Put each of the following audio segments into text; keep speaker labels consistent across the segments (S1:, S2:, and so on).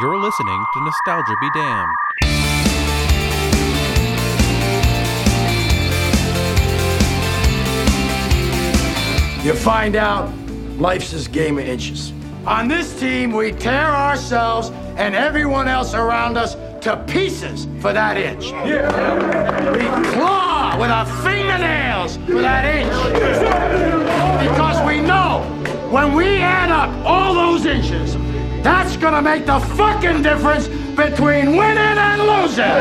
S1: You're listening to Nostalgia Be Damned.
S2: You find out life's this game of inches. On this team, we tear ourselves and everyone else around us to pieces for that inch. Yeah. We claw with our fingernails for that inch. Because we know when we add up all those inches, that's gonna make the fucking difference between winning and losing.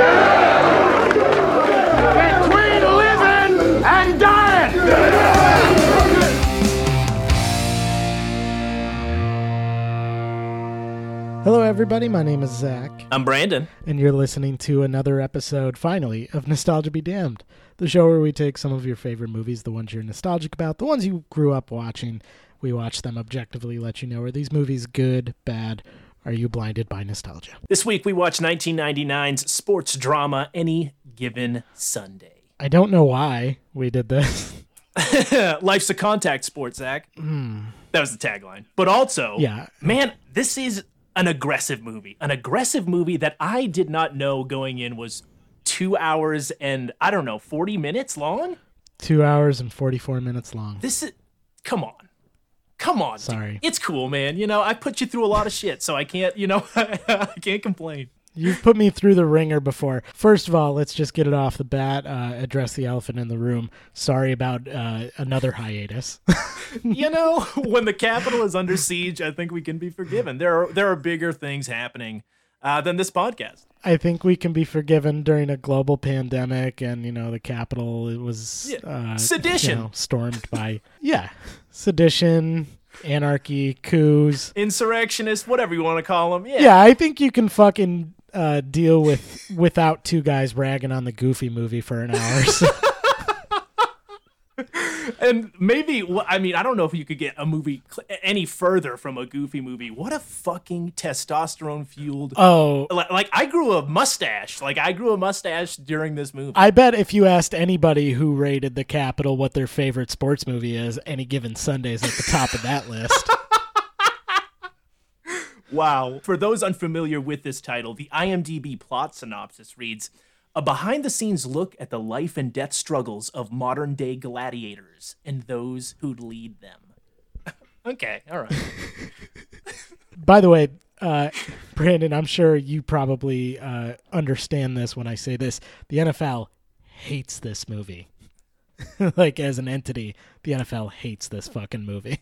S2: Between living and dying.
S3: Hello, everybody. My name is Zach,
S4: I'm Brandon.
S3: and you're listening to another episode, finally, of Nostalgia Be Damned, the show where we take some of your favorite movies, the ones you're nostalgic about, the ones you grew up watching. We watch them objectively, let you know are these movies good, bad, are you blinded by nostalgia?
S4: This week we watch 1999's sports drama Any Given Sunday.
S3: I don't know why we did this.
S4: Life's a contact sport, Zach. Hmm. That was the tagline. But also,
S3: Yeah.
S4: man, this is an aggressive movie. An aggressive movie that I did not know going in was two hours and I don't know, 40 minutes long?
S3: Two hours and 44 minutes long.
S4: This is, come on. Come on. dude.
S3: Sorry.
S4: It's cool, man. You know, I put you through a lot of shit, so I can't, you know, I can't complain.
S3: You've put me through the ringer before. First of all, let's just get it off the bat, uh, address the elephant in the room. Sorry about uh, another hiatus.
S4: you know, when the capital is under siege, I think we can be forgiven. There are there are bigger things happening uh, than this podcast.
S3: I think we can be forgiven during a global pandemic, and you know the capital it was
S4: Yeah.
S3: uh,
S4: Sedition.
S3: you know, stormed by yeah, sedition, anarchy, coups.
S4: Insurrectionists, whatever you want to call them. Yeah.
S3: Yeah, I think you can fucking uh, deal with without two guys ragging on the Goofy movie for an hour. So,
S4: And maybe, I mean, I don't know if you could get a movie any further from a goofy movie. What a fucking testosterone fueled.
S3: oh,
S4: like, like, I grew a mustache. Like, I grew a mustache during this movie.
S3: I bet if you asked anybody who rated the Capitol what their favorite sports movie is, any given Sunday's at the top of that list.
S4: Wow. For those unfamiliar with this title, the IMDb plot synopsis reads A behind the scenes look at the life and death struggles of modern day gladiators and those who lead them. okay, all right.
S3: By the way, uh, Brandon, I'm sure you probably uh, understand this when I say this. The NFL hates this movie. like, as an entity, the NFL hates this fucking movie.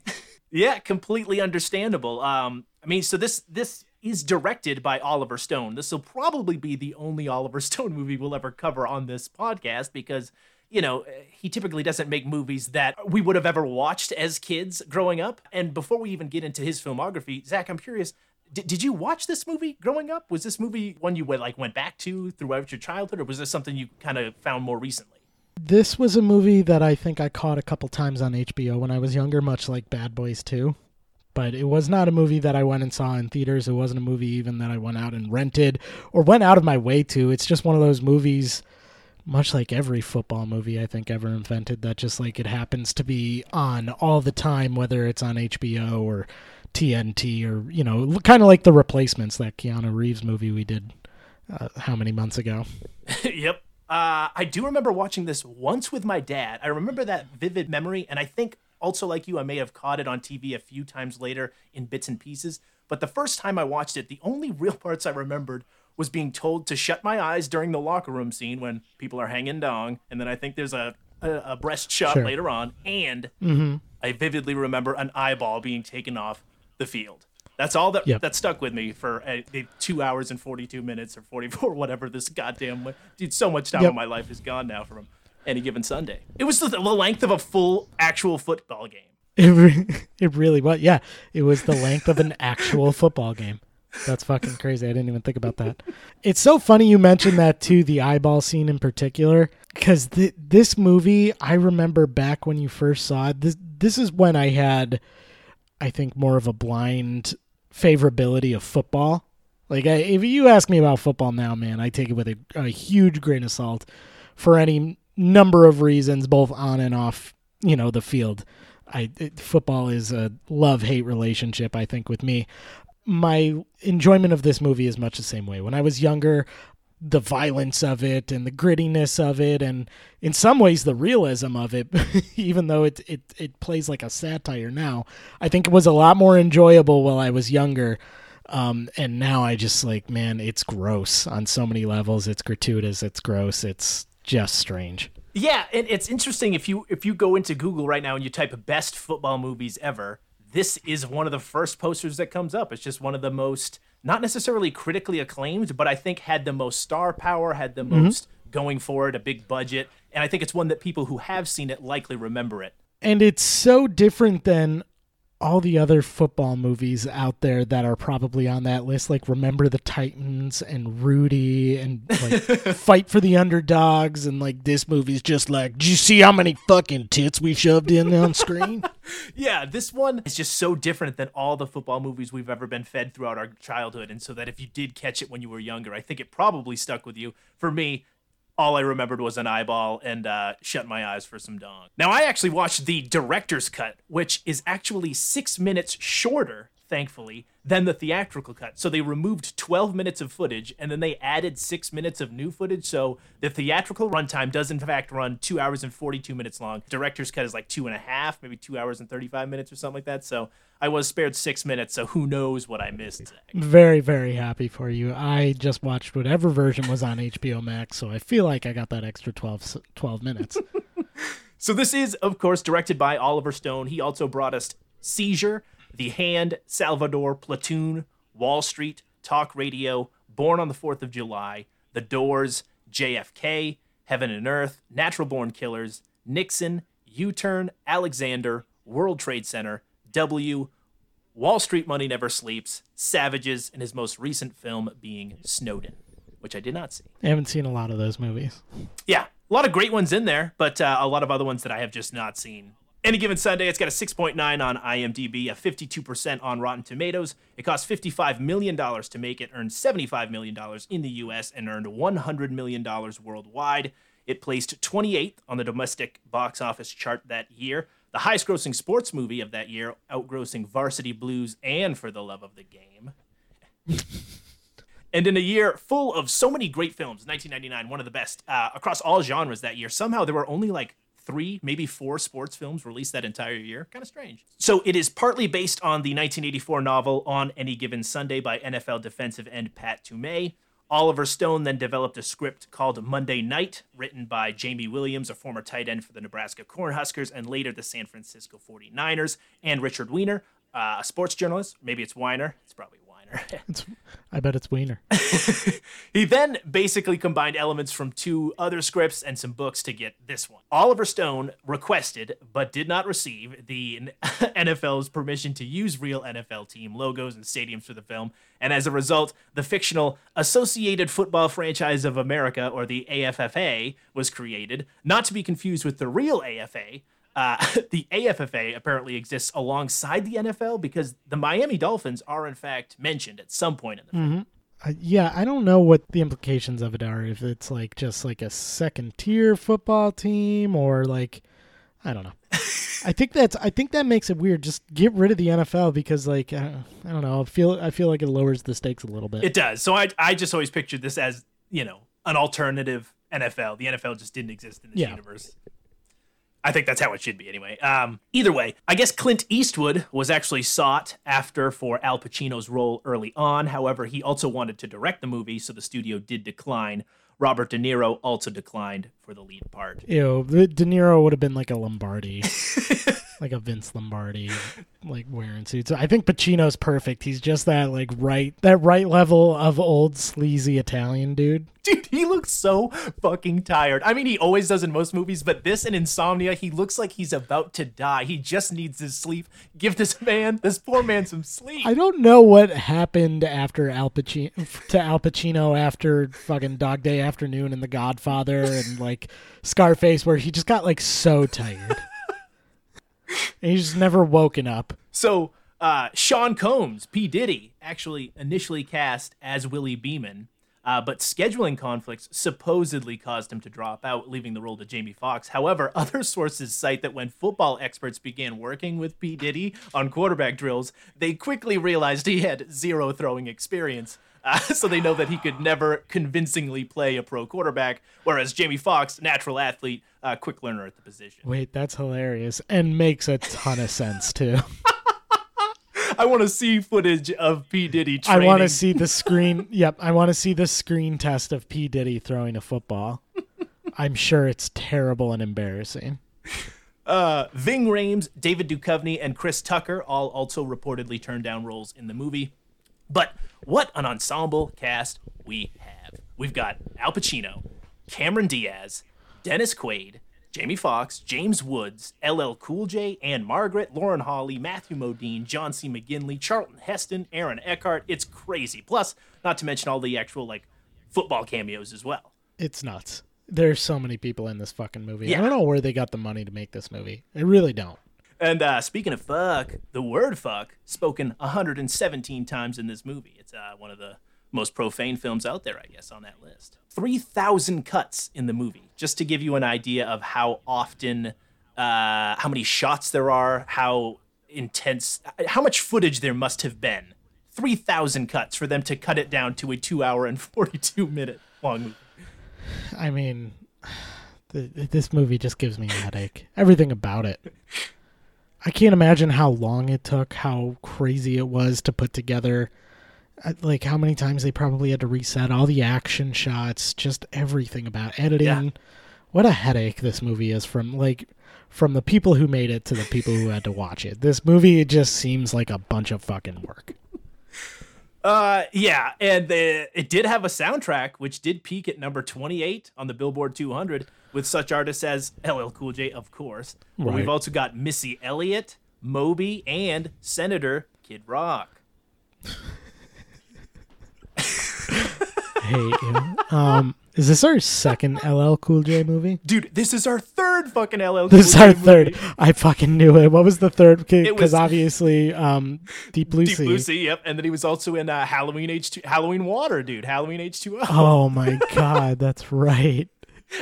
S4: Yeah, completely understandable. Um, I mean, so this this is directed by Oliver Stone. This will probably be the only Oliver Stone movie we'll ever cover on this podcast because you know he typically doesn't make movies that we would have ever watched as kids growing up. And before we even get into his filmography, Zach, I'm curious. Did, did you watch this movie growing up? Was this movie one you went, like went back to throughout your childhood, or was this something you kind of found more recently?
S3: this was a movie that I think I caught a couple times on HBO when I was younger, much like Bad Boys 2. But it was not a movie that I went and saw in theaters. It wasn't a movie even that I went out and rented or went out of my way to. It's just one of those movies, much like every football movie I think ever invented, that just like it happens to be on all the time, whether it's on HBO or TNT or, you know, kind of like The Replacements, that Keanu Reeves movie we did uh, how many months ago.
S4: yep. Uh, I do remember watching this once with my dad. I remember that vivid memory, and I think also like you, I may have caught it on TV a few times later in bits and pieces. But the first time I watched it, the only real parts I remembered was being told to shut my eyes during the locker room scene when people are hanging dong, and then I think there's a a, a breast shot
S3: Sure.
S4: later on, and I vividly remember an eyeball being taken off the field. That's all that
S3: Yep.
S4: that stuck with me for uh, the two hours and forty two minutes or forty four, whatever this goddamn dude. So much time
S3: Yep.
S4: of my life is gone now from any given Sunday. It was the, length of a full actual football game.
S3: It, re- it really was. Yeah, it was the length of an actual football game. That's fucking crazy. I didn't even think about that. It's so funny you mentioned that too, the eyeball scene in particular, because th- this movie, I remember back when you first saw it. This this is when I had, I think, more of a blind favorability of football. Like, I, if you ask me about football now, man, I take it with a, a huge grain of salt for any number of reasons, both on and off, you know, the field. I it, football is a love hate relationship. I think with me, my enjoyment of this movie is much the same way. When I was younger, the violence of it and the grittiness of it and in some ways the realism of it even though it it it plays like a satire now i think it was a lot more enjoyable while i was younger um, and now i just like man it's gross on so many levels it's gratuitous it's gross it's just strange
S4: Yeah, and it's interesting if you if you go into Google right now and you type best football movies ever, this is one of the first posters that comes up. It's just one of the most not necessarily critically acclaimed, but I think had the most star power, had the mm-hmm. most going for it, a big budget, and I think it's one that people who have seen it likely remember it.
S3: and it's so different than all the other football movies out there that are probably on that list like remember the titans and rudy and like fight for the underdogs and like this movie's just like do you see how many fucking tits we shoved in on screen
S4: Yeah, this one is just so different than all the football movies we've ever been fed throughout our childhood. And so that if you did catch it when you were younger, I think it probably stuck with you. For me, all I remembered was an eyeball and uh, shut my eyes for some dong. Now, I actually watched the director's cut, which is actually six minutes shorter, thankfully, than the theatrical cut. So they removed 12 minutes of footage and then they added six minutes of new footage. So the theatrical runtime does, in fact, run two hours and 42 minutes long. Director's cut is like two and a half, maybe two hours and 35 minutes or something like that. So I was spared six minutes. So who knows what I missed. Zach.
S3: very very happy for you i just watched whatever version was on hbo max so i feel like i got that extra 12, s- 12 minutes
S4: So this is, of course, directed by Oliver Stone. He also brought us Seizure, The Hand, Salvador, Platoon, Wall Street, Talk Radio, Born on the Fourth of July, The Doors, JFK, Heaven and Earth, Natural Born Killers, Nixon, U-Turn, Alexander, World Trade Center, W, Wall Street Money Never Sleeps, Savages, and his most recent film being Snowden, which I did not see.
S3: i haven't seen a lot of those movies
S4: Yeah, a lot of great ones in there, but uh, a lot of other ones that I have just not seen. Any given Sunday, it's got a 6.9 on IMDb, a 52% on Rotten Tomatoes. It cost $55 million to make it, earned $75 million in the US, and earned $100 million worldwide. It placed 28th on the domestic box office chart that year. The highest grossing sports movie of that year, outgrossing Varsity Blues and For the Love of the Game. And in a year full of so many great films, 1999, one of the best uh, across all genres that year, somehow there were only like three, maybe four sports films released that entire year. Kind of strange. So it is partly based on the 1984 novel On Any Given Sunday by NFL defensive end Pat Toomay. Oliver Stone then developed a script called Monday Night, written by Jamie Williams, a former tight end for the Nebraska Cornhuskers and later the San Francisco 49ers, and Richard Weiner, uh, a sports journalist. Maybe it's Weiner. It's probably Weiner.
S3: it's i bet it's wiener
S4: He then basically combined elements from two other scripts and some books to get this one. Oliver Stone requested, but did not receive, the NFL's permission to use real NFL team logos and stadiums for the film, and as a result, the fictional Associated Football Franchise of America, or the AFFA, was created, not to be confused with the real AFA. Uh, the AFFA apparently exists alongside the NFL because the Miami Dolphins are, in fact, mentioned at some point in the film.
S3: Uh, yeah, I don't know what the implications of it are. If it's like just like a second tier football team or like, I don't know. I think that's I think that makes it weird. Just get rid of the NFL because like uh, I don't know. I feel I feel like it lowers the stakes a little bit.
S4: It does. So I I just always pictured this as you know an alternative NFL. The NFL just didn't exist in this
S3: Yeah.
S4: universe. I think that's how it should be anyway. Um, either way, I guess Clint Eastwood was actually sought after for Al Pacino's role early on. However, he also wanted to direct the movie, so the studio did decline. Robert De Niro also declined for the lead part.
S3: Ew, De Niro would have been like a Lombardi, like a Vince Lombardi, like wearing suits. I think Pacino's perfect. He's just that like right that right level of old sleazy Italian dude.
S4: Dude, he looks so fucking tired. I mean, he always does in most movies, but this and Insomnia, he looks like he's about to die. He just needs his sleep. Give this man, this poor man, some sleep.
S3: I don't know what happened after Al Pacino to Al Pacino after fucking Dog Day Afternoon and The Godfather and like Scarface, where he just got like so tired. he's never woken up.
S4: So, uh, Sean Combs, P. Diddy, actually initially cast as Willie Beeman. Uh, but scheduling conflicts supposedly caused him to drop out, leaving the role to Jamie Foxx. However, other sources cite that when football experts began working with P. Diddy on quarterback drills, they quickly realized he had zero throwing experience. Uh, so they know that he could never convincingly play a pro quarterback, whereas Jamie Foxx, natural athlete, uh, quick learner at the position.
S3: Wait, that's hilarious and makes a ton of sense too.
S4: I want to see footage of P Diddy. Training.
S3: I want to see the screen. yep, I want to see the screen test of P Diddy throwing a football. I'm sure it's terrible and embarrassing.
S4: Uh, Ving Rhames, David Duchovny, and Chris Tucker all also reportedly turned down roles in the movie. But what an ensemble cast we have. We've got Al Pacino, Cameron Diaz, Dennis Quaid, Jamie Foxx, James Woods, LL Cool J, Ann-Margret, Lauren Holly, Matthew Modine, John C. McGinley, Charlton Heston, Aaron Eckhart. It's crazy. Plus, not to mention all the actual like football cameos as well.
S3: It's nuts. There's so many people in this fucking movie.
S4: Yeah.
S3: I don't know where they got the money to make this movie. I really don't.
S4: And uh, speaking of fuck, the word fuck spoken 117 times in this movie. It's uh, one of the most profane films out there, I guess, on that list. 3,000 cuts in the movie, just to give you an idea of how often, uh, how many shots there are, how intense, how much footage there must have been. 3,000 cuts for them to cut it down to a two hour and 42 minute long movie.
S3: I mean, th- this movie just gives me a headache. Everything about it. I can't imagine how long it took, how crazy it was to put together. Uh, Like how many times they probably had to reset all the action shots, just everything about editing.
S4: Yeah.
S3: What a headache this movie is from like from the people who made it to the people who had to watch it. This movie it just seems like a bunch of fucking work.
S4: Uh, yeah, and the, it did have a soundtrack, which did peak at number 28 on the Billboard 200 with such artists as LL Cool J, of course.
S3: Right.
S4: we've also got Missy Elliott, Moby, and Senator Kid Rock.
S3: Hey, um, is this our second LL Cool J movie?
S4: Dude, this is our third fucking LL Cool
S3: This is
S4: J
S3: our
S4: movie.
S3: third. I fucking knew it. What was the third? Because obviously, um, Deep Blue
S4: Deep
S3: Sea.
S4: Blue Sea, yep. And then he was also in uh, Halloween H2, Halloween Water, dude. Halloween H2O.
S3: Oh my god, that's right.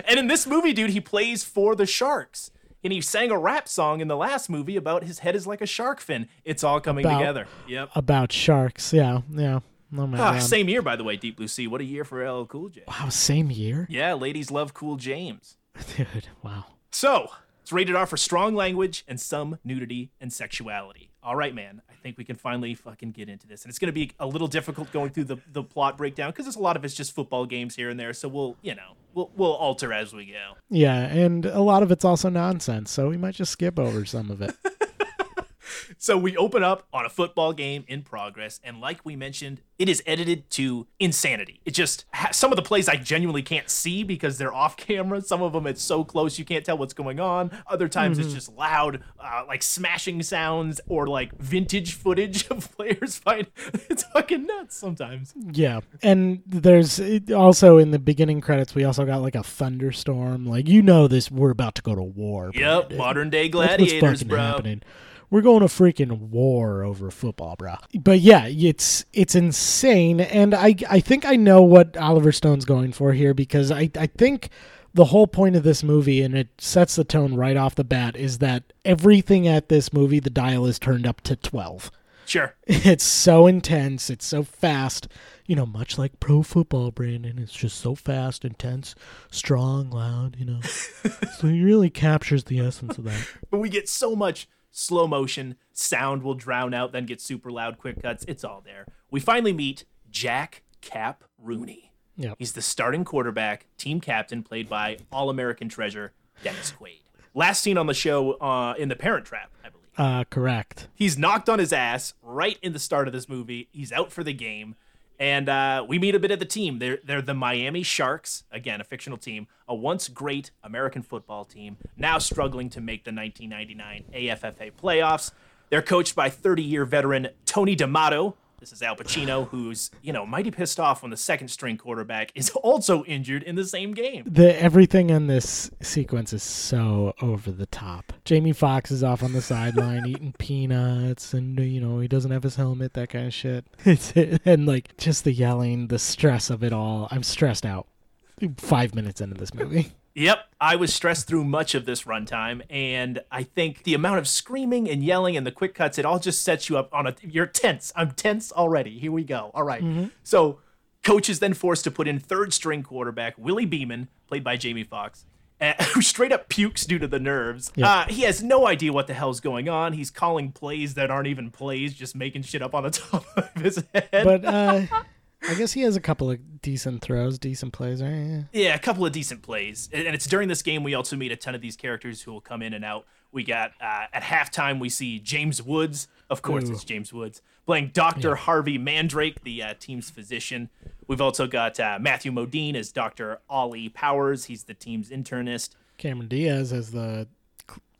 S4: And in this movie, dude, he plays for the Sharks. And he sang a rap song in the last movie about his head is like a shark fin. It's all coming
S3: About-
S4: together. Yep.
S3: About sharks. Yeah, yeah. Oh my
S4: Ah,
S3: god.
S4: same year, by the way, Deep Blue Sea. What a year for LL Cool J.
S3: Wow, same year,
S4: Yeah, ladies love Cool James.
S3: dude. Wow.
S4: So, it's rated R for strong language and some nudity and sexuality. All right, man. I think we can finally fucking get into this. And it's going to be a little difficult going through the, the plot breakdown because there's a lot of it's just football games here and there. So we'll, you know, we'll, we'll alter as we go.
S3: Yeah, and a lot of it's also nonsense, so we might just skip over some of it.
S4: So we open up on a football game in progress, and like we mentioned, it is edited to insanity. It just some of the plays I genuinely can't see because they're off camera. Some of them it's so close you can't tell what's going on. Other times it's just loud, uh, like smashing sounds or like vintage footage of players fight. It's fucking nuts sometimes.
S3: Yeah, and there's also in the beginning credits we also got like a thunderstorm. Like you know this, we're about to go to war.
S4: Yep, modern day gladiators, bro.
S3: happening. We're going to freaking war over football, bro. But yeah, it's it's insane, and I I think I know what Oliver Stone's going for here because I I think the whole point of this movie, and it sets the tone right off the bat, is that everything at this movie, the dial is turned up to twelve.
S4: Sure.
S3: It's so intense. It's so fast. You know, much like pro football, Brandon. It's just so fast, intense, strong, loud. You know, so he really captures the essence of that.
S4: But we get so much slow motion, sound will drown out, then get super loud, quick cuts. It's all there. We finally meet Jack Cap Rooney.
S3: Yep.
S4: He's the starting quarterback, team captain, played by All American treasure Dennis Quaid. Last seen on the show uh, in The Parent Trap, I believe.
S3: Uh, correct.
S4: He's knocked on his ass right in the start of this movie. He's out for the game. And uh, we meet a bit of the team. They're, they're the Miami Sharks, again, a fictional team, a once great American football team, now struggling to make the 1999 AFFA playoffs. They're coached by 30 year veteran Tony D'Amato, This is Al Pacino, who's, you know, mighty pissed off when the second string quarterback is also injured in the same game.
S3: The everything in this sequence is so over the top. Jamie Foxx is off on the sideline eating peanuts, and you know he doesn't have his helmet, that kind of shit. It's, and like just the yelling, the stress of it all. I'm stressed out. Five minutes into this movie.
S4: Yep, I was stressed through much of this runtime, and I think the amount of screaming and yelling and the quick cuts, it all just sets you up on a. You're tense. I'm tense already. Here we go. All right. So, coach is then forced to put in third string quarterback Willie Beeman, played by Jamie Foxx, uh, who straight up pukes due to the nerves. Uh, he has no idea what the hell's going on. He's calling plays that aren't even plays, just making shit up on the top of his head.
S3: But uh, I guess he has a couple of decent throws, decent plays. Right? Yeah.
S4: Yeah, a couple of decent plays. And it's during this game we also meet a ton of these characters who will come in and out. We got uh, at halftime we see James Woods, of course
S3: Ooh.
S4: it's James Woods, playing Dr. Harvey Mandrake, the uh, team's physician. We've also got uh, Matthew Modine as Dr. Ollie Powers. He's the team's internist.
S3: Cameron Diaz as the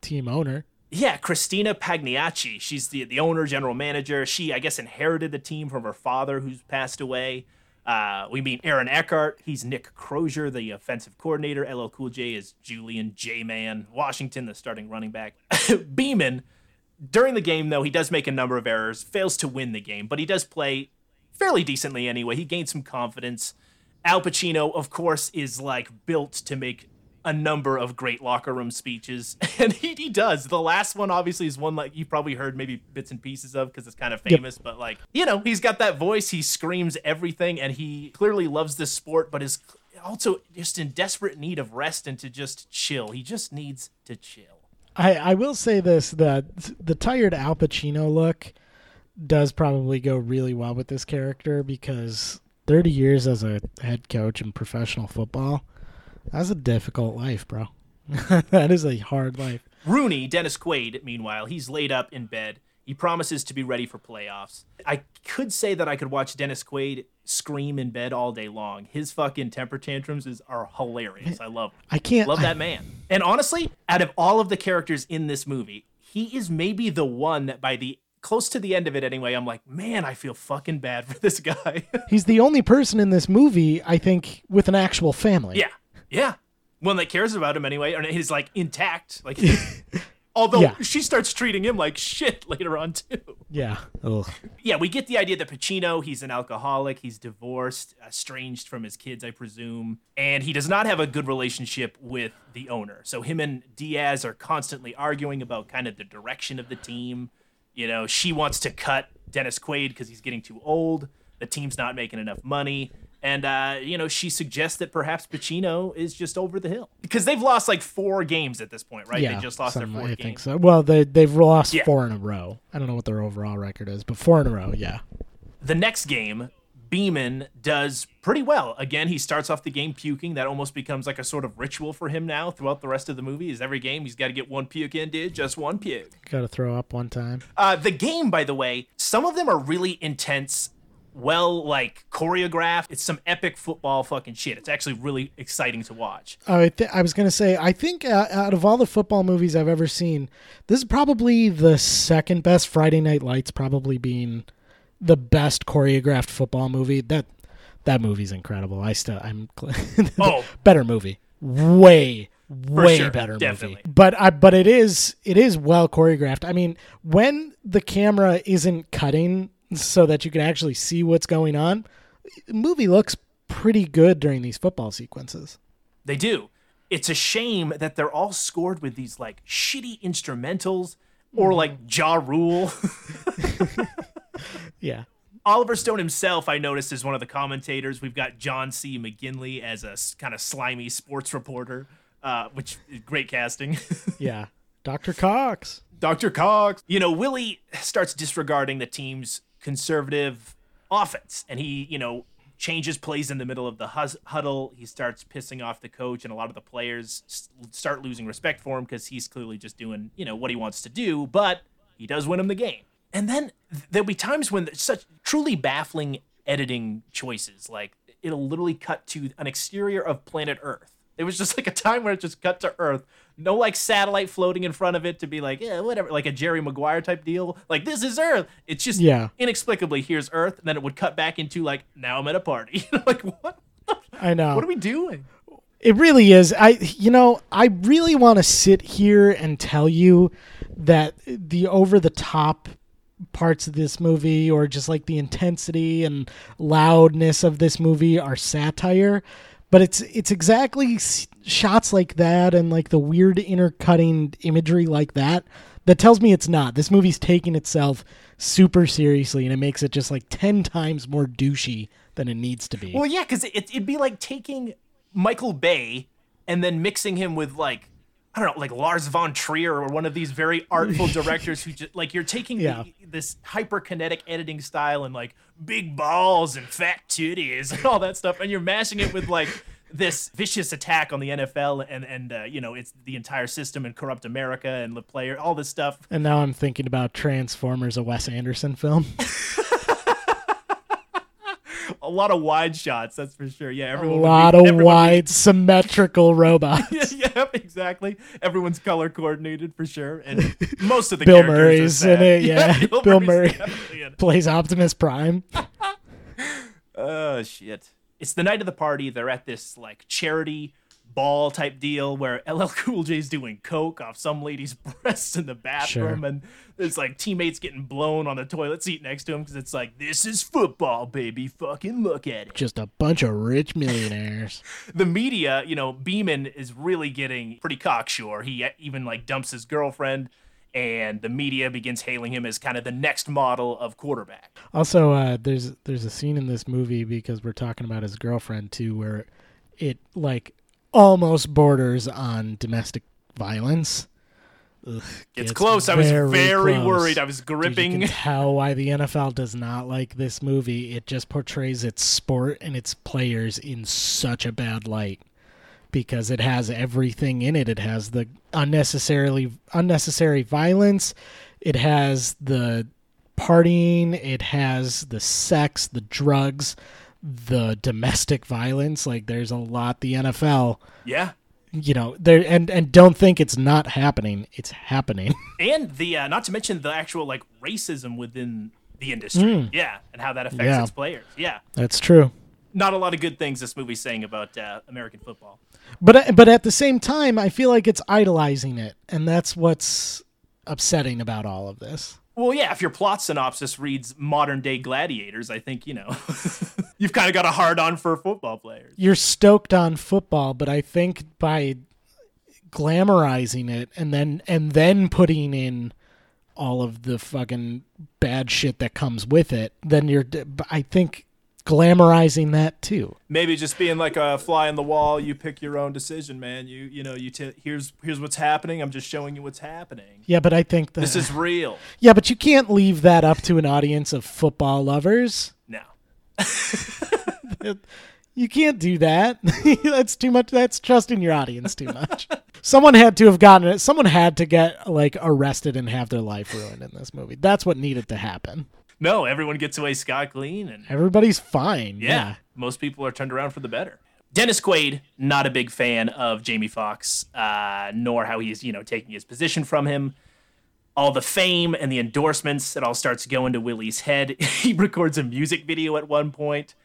S3: team owner.
S4: Yeah, Christina Pagliacci. She's the the owner, general manager. She, I guess, inherited the team from her father, who's passed away. Uh, we meet Aaron Eckhart. He's Nick Crozier, the offensive coordinator. LL Cool J is Julian J Man Washington, the starting running back. Beeman, during the game, though, he does make a number of errors, fails to win the game, but he does play fairly decently anyway. He gains some confidence. Al Pacino, of course, is like built to make a number of great locker room speeches, and he, he does. The last one, obviously, is one like you've probably heard maybe bits and pieces of because it's kind of famous. But like, you know, he's got that voice. He screams everything, and he clearly loves this sport, but is also just in desperate need of rest and to just chill. He just needs to chill.
S3: I, I will say this that the tired Al Pacino look does probably go really well with this character because 30 years as a head coach in professional football, that's a difficult life, bro. that is a hard life.
S4: Rooney, Dennis Quaid, meanwhile, he's laid up in bed. He promises to be ready for playoffs. I could say that I could watch Dennis Quaid scream in bed all day long. His fucking temper tantrums is are hilarious. I love him.
S3: I can't
S4: Love
S3: I-
S4: that man. And honestly, out of all of the characters in this movie, he is maybe the one that by the close to the end of it anyway, I'm like, man, I feel fucking bad for this guy.
S3: He's the only person in this movie, I think, with an actual family.
S4: yeah. Yeah. One that cares about him anyway, and he's like intact. Like although
S3: Yeah.
S4: she starts treating him like shit later on too.
S3: Yeah. Ugh.
S4: Yeah, we get the idea that Pacino, he's an alcoholic, he's divorced, estranged from his kids, I presume, and he does not have a good relationship with the owner. So him and Diaz are constantly arguing about kind of the direction of the team. You know, she wants to cut Dennis Quaid because he's getting too old. The team's not making enough money. And, uh, you know, she suggests that perhaps Pacino is just over the hill. Because they've lost like four games at this point, right?
S3: Yeah.
S4: they just lost their
S3: some-
S4: fourth
S3: I
S4: game.
S3: think so. Well, they, they've lost
S4: Yeah.
S3: four in a row. I don't know what their overall record is, but four in a row, yeah.
S4: the next game, Beeman does pretty well. Again, he starts off the game puking. That almost becomes like a sort of ritual for him now throughout the rest of the movie. Is every game he's got to get one puke in, dude? Just one puke.
S3: Got to throw up one time.
S4: Uh, the game, by the way, some of them are really intense, well, like choreographed. It's some epic football fucking shit. It's actually really exciting to watch.
S3: Oh, I, th- I was going to say, I think uh, out of all the football movies I've ever seen, this is probably the second best. Friday Night Lights probably being the best choreographed football movie. That that movie's incredible. I still I'm
S4: Oh.
S3: better movie. Way way
S4: sure,
S3: better
S4: definitely.
S3: movie. But I but it is it is well choreographed. I mean, when the camera isn't cutting so that you can actually see what's going on, the movie looks pretty good during these football sequences.
S4: They do. It's a shame that they're all scored with these like shitty instrumentals or like Ja Rule.
S3: Yeah.
S4: Oliver Stone himself, I noticed, is one of the commentators. We've got John C. McGinley as a kind of slimy sports reporter, uh, which great casting.
S3: Yeah. Dr. Cox.
S4: Dr. Cox. You know, Willie starts disregarding the team's conservative offense, and he, you know, changes plays in the middle of the huddle. He starts pissing off the coach, and a lot of the players start losing respect for him because he's clearly just doing, you know, what he wants to do. But he does win him the game. And then th- there'll be times when such truly baffling editing choices, like it'll literally cut to an exterior of planet Earth It was just like a time where it just cut to Earth. No like satellite floating in front of it to be like, yeah, whatever, like a Jerry Maguire type deal. Like this is Earth. It's just
S3: Yeah.
S4: inexplicably here's Earth, and then it would cut back into like now I'm at a party. like what?
S3: I know.
S4: What are we doing?
S3: It really is. I you know, I really want to sit here and tell you that the over the top parts of this movie or just like the intensity and loudness of this movie are satire, but it's it's exactly shots like that and like the weird intercutting imagery like that that tells me it's not. This movie's taking itself super seriously and it makes it just like 10 times more douchey than it needs to be.
S4: Well, yeah, because it, it'd be like taking Michael Bay and then mixing him with like I don't know, like Lars von Trier or one of these very artful directors who just like you're taking
S3: Yeah.
S4: the, this hyperkinetic editing style and like big balls and fat titties and all that stuff, and you're mashing it with like this vicious attack on the NFL and and uh, you know it's the entire system and corrupt America and the player, all this stuff.
S3: And now I'm thinking about Transformers, a Wes Anderson film.
S4: A lot of wide shots, that's for sure. Yeah,
S3: A
S4: everyone. be-
S3: lot of
S4: everyone would be-
S3: wide, symmetrical robots.
S4: yeah, exactly. Everyone's color coordinated for sure, and most of the
S3: Bill Murray's in it, yeah. Bill
S4: Murray's
S3: Murray.
S4: definitely in it.
S3: Plays Optimus Prime.
S4: Oh shit! It's the night of the party. They're at this like charity ball type deal where LL Cool J's doing coke off some lady's breasts in the bathroom,
S3: Sure.
S4: and there's like teammates getting blown on the toilet seat next to him because it's like this is football, baby. Fucking look at it.
S3: Just a bunch of rich millionaires.
S4: the media, you know, Beeman is really getting pretty cocksure. He even like dumps his girlfriend, and the media begins hailing him as kind of the next model of quarterback.
S3: Also, uh, there's there's a scene in this movie because we're talking about his girlfriend too, where it like almost borders on domestic violence. Ugh,
S4: It's close. I was very
S3: close.
S4: worried. I was
S3: Dude, you
S4: gripping.
S3: can tell why the NFL does not like this movie. It just portrays its sport and its players in such a bad light because it has everything in it. It has the unnecessarily unnecessary violence. It has the partying. It has the sex, the drugs, the domestic violence. Like there's a lot the NFL,
S4: yeah.
S3: you know, there and and don't think it's not happening. It's happening.
S4: and the uh, not to mention the actual like racism within the industry yeah and how that affects
S3: Yeah.
S4: its players yeah
S3: That's true.
S4: not a lot of good things this movie's saying about uh, american football
S3: But but at the same time, I feel like it's idolizing it, and that's what's upsetting about all of this.
S4: Well yeah if your plot synopsis reads modern day gladiators i think you know you've kind of got a hard on for football players.
S3: You're stoked on football, but I think by glamorizing it and then and then putting in all of the fucking bad shit that comes with it, then you're I think glamorizing that too.
S4: maybe just being like a fly on the wall you pick your own decision man you you know you t- here's here's what's happening i'm just showing you what's happening
S3: Yeah, but I think that
S4: this is real
S3: Yeah, but you can't leave that up to an audience of football lovers.
S4: no
S3: You can't do that. that's too much. That's trusting your audience too much. someone had to have gotten it. Someone had to get like arrested and have their life ruined in this movie. That's what needed to happen.
S4: No everyone gets away scot clean and
S3: Everybody's fine.
S4: Yeah.
S3: Yeah.
S4: Most people are turned around for the better. Dennis Quaid, not a big fan of Jamie Foxx, uh, nor how he's, you know, taking his position from him. All the fame and the endorsements, it all starts going to Willie's head. he records a music video at one point.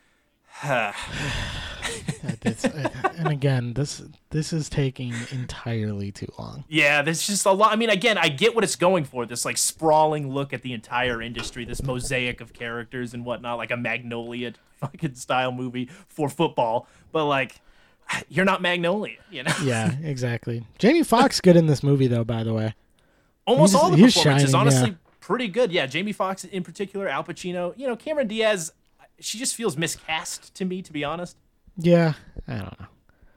S3: It's- uh, and again, this this is taking entirely too long.
S4: Yeah, there's just a lot. I mean, again, I get what it's going for. This like sprawling look at the entire industry, this mosaic of characters and whatnot, like a Magnolia fucking style movie for football. But like, you're not Magnolia, you know.
S3: Yeah, exactly. Jamie Foxx good in this movie though. By the way,
S4: almost
S3: He's-
S4: all the performances
S3: shining,
S4: honestly
S3: yeah.
S4: pretty good yeah jamie Foxx in particular al pacino you know cameron diaz she just feels miscast to me to be honest
S3: yeah, I don't know.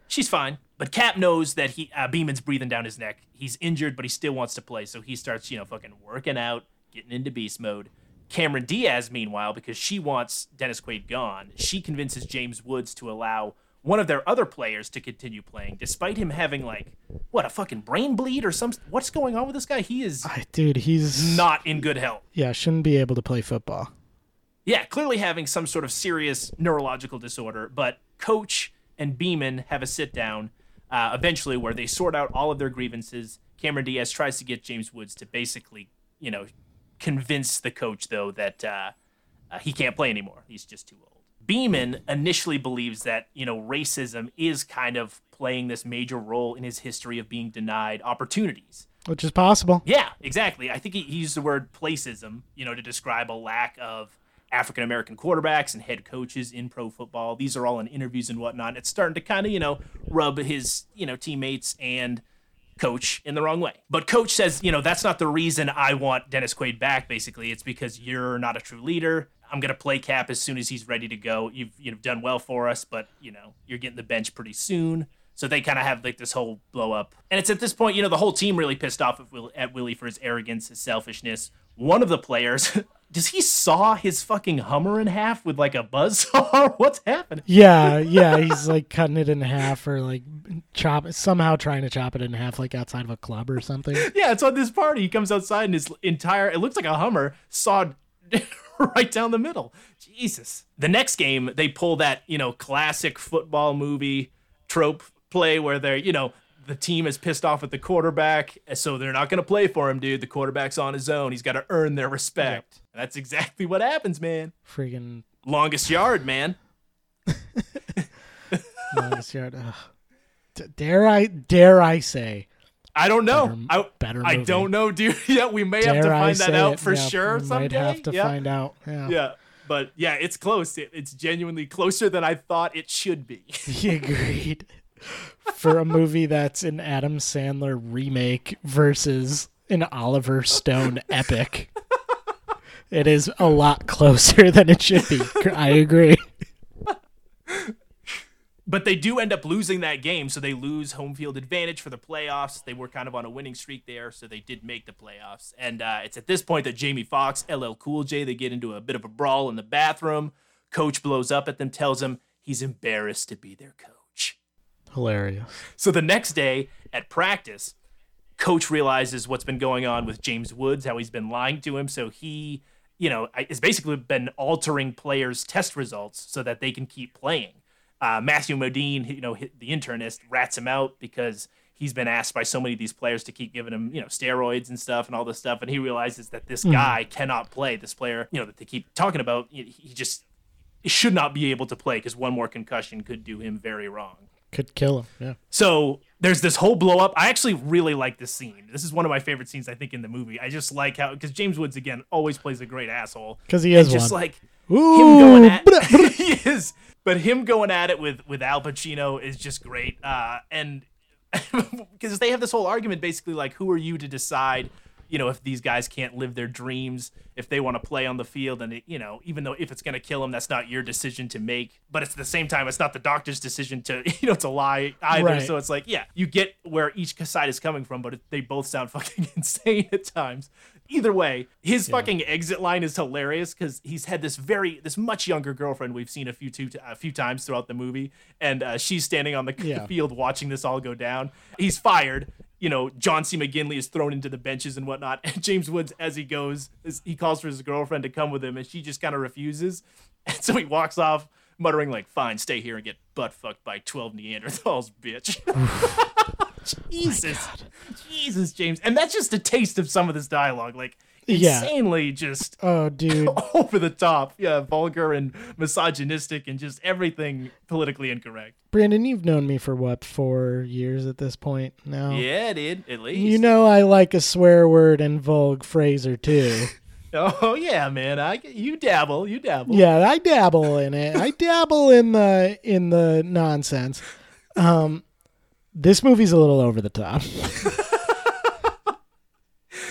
S4: she's fine but cap knows that he uh, beeman's breathing down his neck. He's injured but he still wants to play so he starts you know fucking working out getting into beast mode. Cameron diaz meanwhile because she wants dennis quaid gone she convinces james woods to allow one of their other players to continue playing despite him having like what a fucking brain bleed or some what's going on with this guy? He is
S3: I, dude, he's
S4: not in good health.
S3: Yeah shouldn't be able to play football.
S4: Yeah, clearly having some sort of serious neurological disorder, but coach and Beeman have a sit down. uh, eventually, where they sort out all of their grievances. Cameron Diaz tries to get James Woods to basically, you know, convince the coach though that uh, uh, he can't play anymore. He's just too old. Beeman initially believes that you know racism is kind of playing this major role in his history of being denied opportunities.
S3: Which is possible.
S4: Yeah, exactly. I think he, he used the word placism, you know, to describe a lack of African American quarterbacks and head coaches in pro football. These are all in interviews and whatnot. It's starting to kind of, you know, rub his, you know, teammates and coach in the wrong way. But coach says, you know, that's not the reason I want Dennis Quaid back, basically. It's because you're not a true leader. I'm gonna play Cap as soon as he's ready to go. You've you've done well for us, but you know, you're getting the bench pretty soon. So they kind of have like this whole blow up. And it's at this point, you know, the whole team really pissed off at, Will, at Willie for his arrogance, his selfishness. One of the players, does he saw his fucking Hummer in half with like a buzz saw? What's happening?
S3: Yeah, yeah, he's like cutting it in half or like chop somehow trying to chop it in half like outside of a club or something.
S4: Yeah, it's on this party. He comes outside and his entire it looks like a Hummer sawed right down the middle. Jesus. The next game, they pull that, you know, classic football movie trope play where they're, you know, the team is pissed off at the quarterback, so they're not going to play for him, dude. The quarterback's on his own. He's got to earn their respect. And that's exactly what happens, man.
S3: Freaking
S4: Longest yard, man.
S3: longest yard. Ugh. Dare I dare I say
S4: I don't know.
S3: Better-
S4: I,
S3: better
S4: I don't know, dude. yeah, we may have to find that out
S3: it?
S4: for
S3: Yeah,
S4: sure
S3: we
S4: someday.
S3: Might have to
S4: yeah.
S3: find out. Yeah.
S4: Yeah. But yeah, it's close. It, it's genuinely closer than I thought it should be.
S3: Agreed. For a movie that's an Adam Sandler remake versus an Oliver Stone epic, it is a lot closer than it should be. I agree.
S4: But they do end up losing that game, so they lose home field advantage for the playoffs. They were kind of on a winning streak there, so they did make the playoffs. And uh, it's at this point that Jamie Foxx, LL Cool J, they get into a bit of a brawl in the bathroom. Coach blows up at them, tells him he's embarrassed to be their coach.
S3: Hilarious.
S4: So the next day at practice, coach realizes what's been going on with James Woods, how he's been lying to him. So he, you know, has basically been altering players' test results so that they can keep playing. Uh, Matthew Modine, you know, the internist, rats him out because he's been asked by so many of these players to keep giving him, you know, steroids and stuff and all this stuff. And he realizes that this guy cannot play. This player, you know, that they keep talking about, he just should not be able to play because one more concussion could do him very wrong.
S3: Could kill him. Yeah.
S4: So there's this whole blow up. I actually really like this scene. This is one of my favorite scenes I think in the movie. I just like how because James Woods again always plays a great asshole.
S3: Because he is
S4: And just
S3: one.
S4: like
S3: Ooh,
S4: him going at
S3: blah, blah.
S4: he is, but him going at it with with Al Pacino is just great. Uh, and because they have this whole argument basically like who are you to decide you know if these guys can't live their dreams if they want to play on the field and it, you know even though if it's going to kill them that's not your decision to make. But it's at the same time it's not the doctor's decision to you know to lie either.
S3: Right.
S4: so it's like yeah you get where each side is coming from but they both sound fucking insane at times. Either way his fucking exit line is hilarious because he's had this very this much younger girlfriend we've seen a few two a few times throughout the movie and uh, she's standing on the
S3: Yeah.
S4: field watching this all go down. He's fired you know, John C. McGinley is thrown into the benches and whatnot. And James Woods, as he goes, is, he calls for his girlfriend to come with him, and she just kind of refuses. And so he walks off, muttering like, "Fine, stay here and get butt fucked by twelve Neanderthals, bitch." Oh Jesus, Jesus, James, and that's just a taste of some of this dialogue, like
S3: Yeah.
S4: insanely just
S3: Oh, dude.
S4: over the top, yeah, vulgar and misogynistic, and just everything politically incorrect.
S3: Brandon, you've known me for what, four years at this point now?
S4: Yeah, dude, at least
S3: You know I like a swear word and vulg phrase or two.
S4: Oh yeah, man. I you dabble, you dabble.
S3: yeah, I dabble in it. I dabble in the in the nonsense. Um, this movie's a little over the top.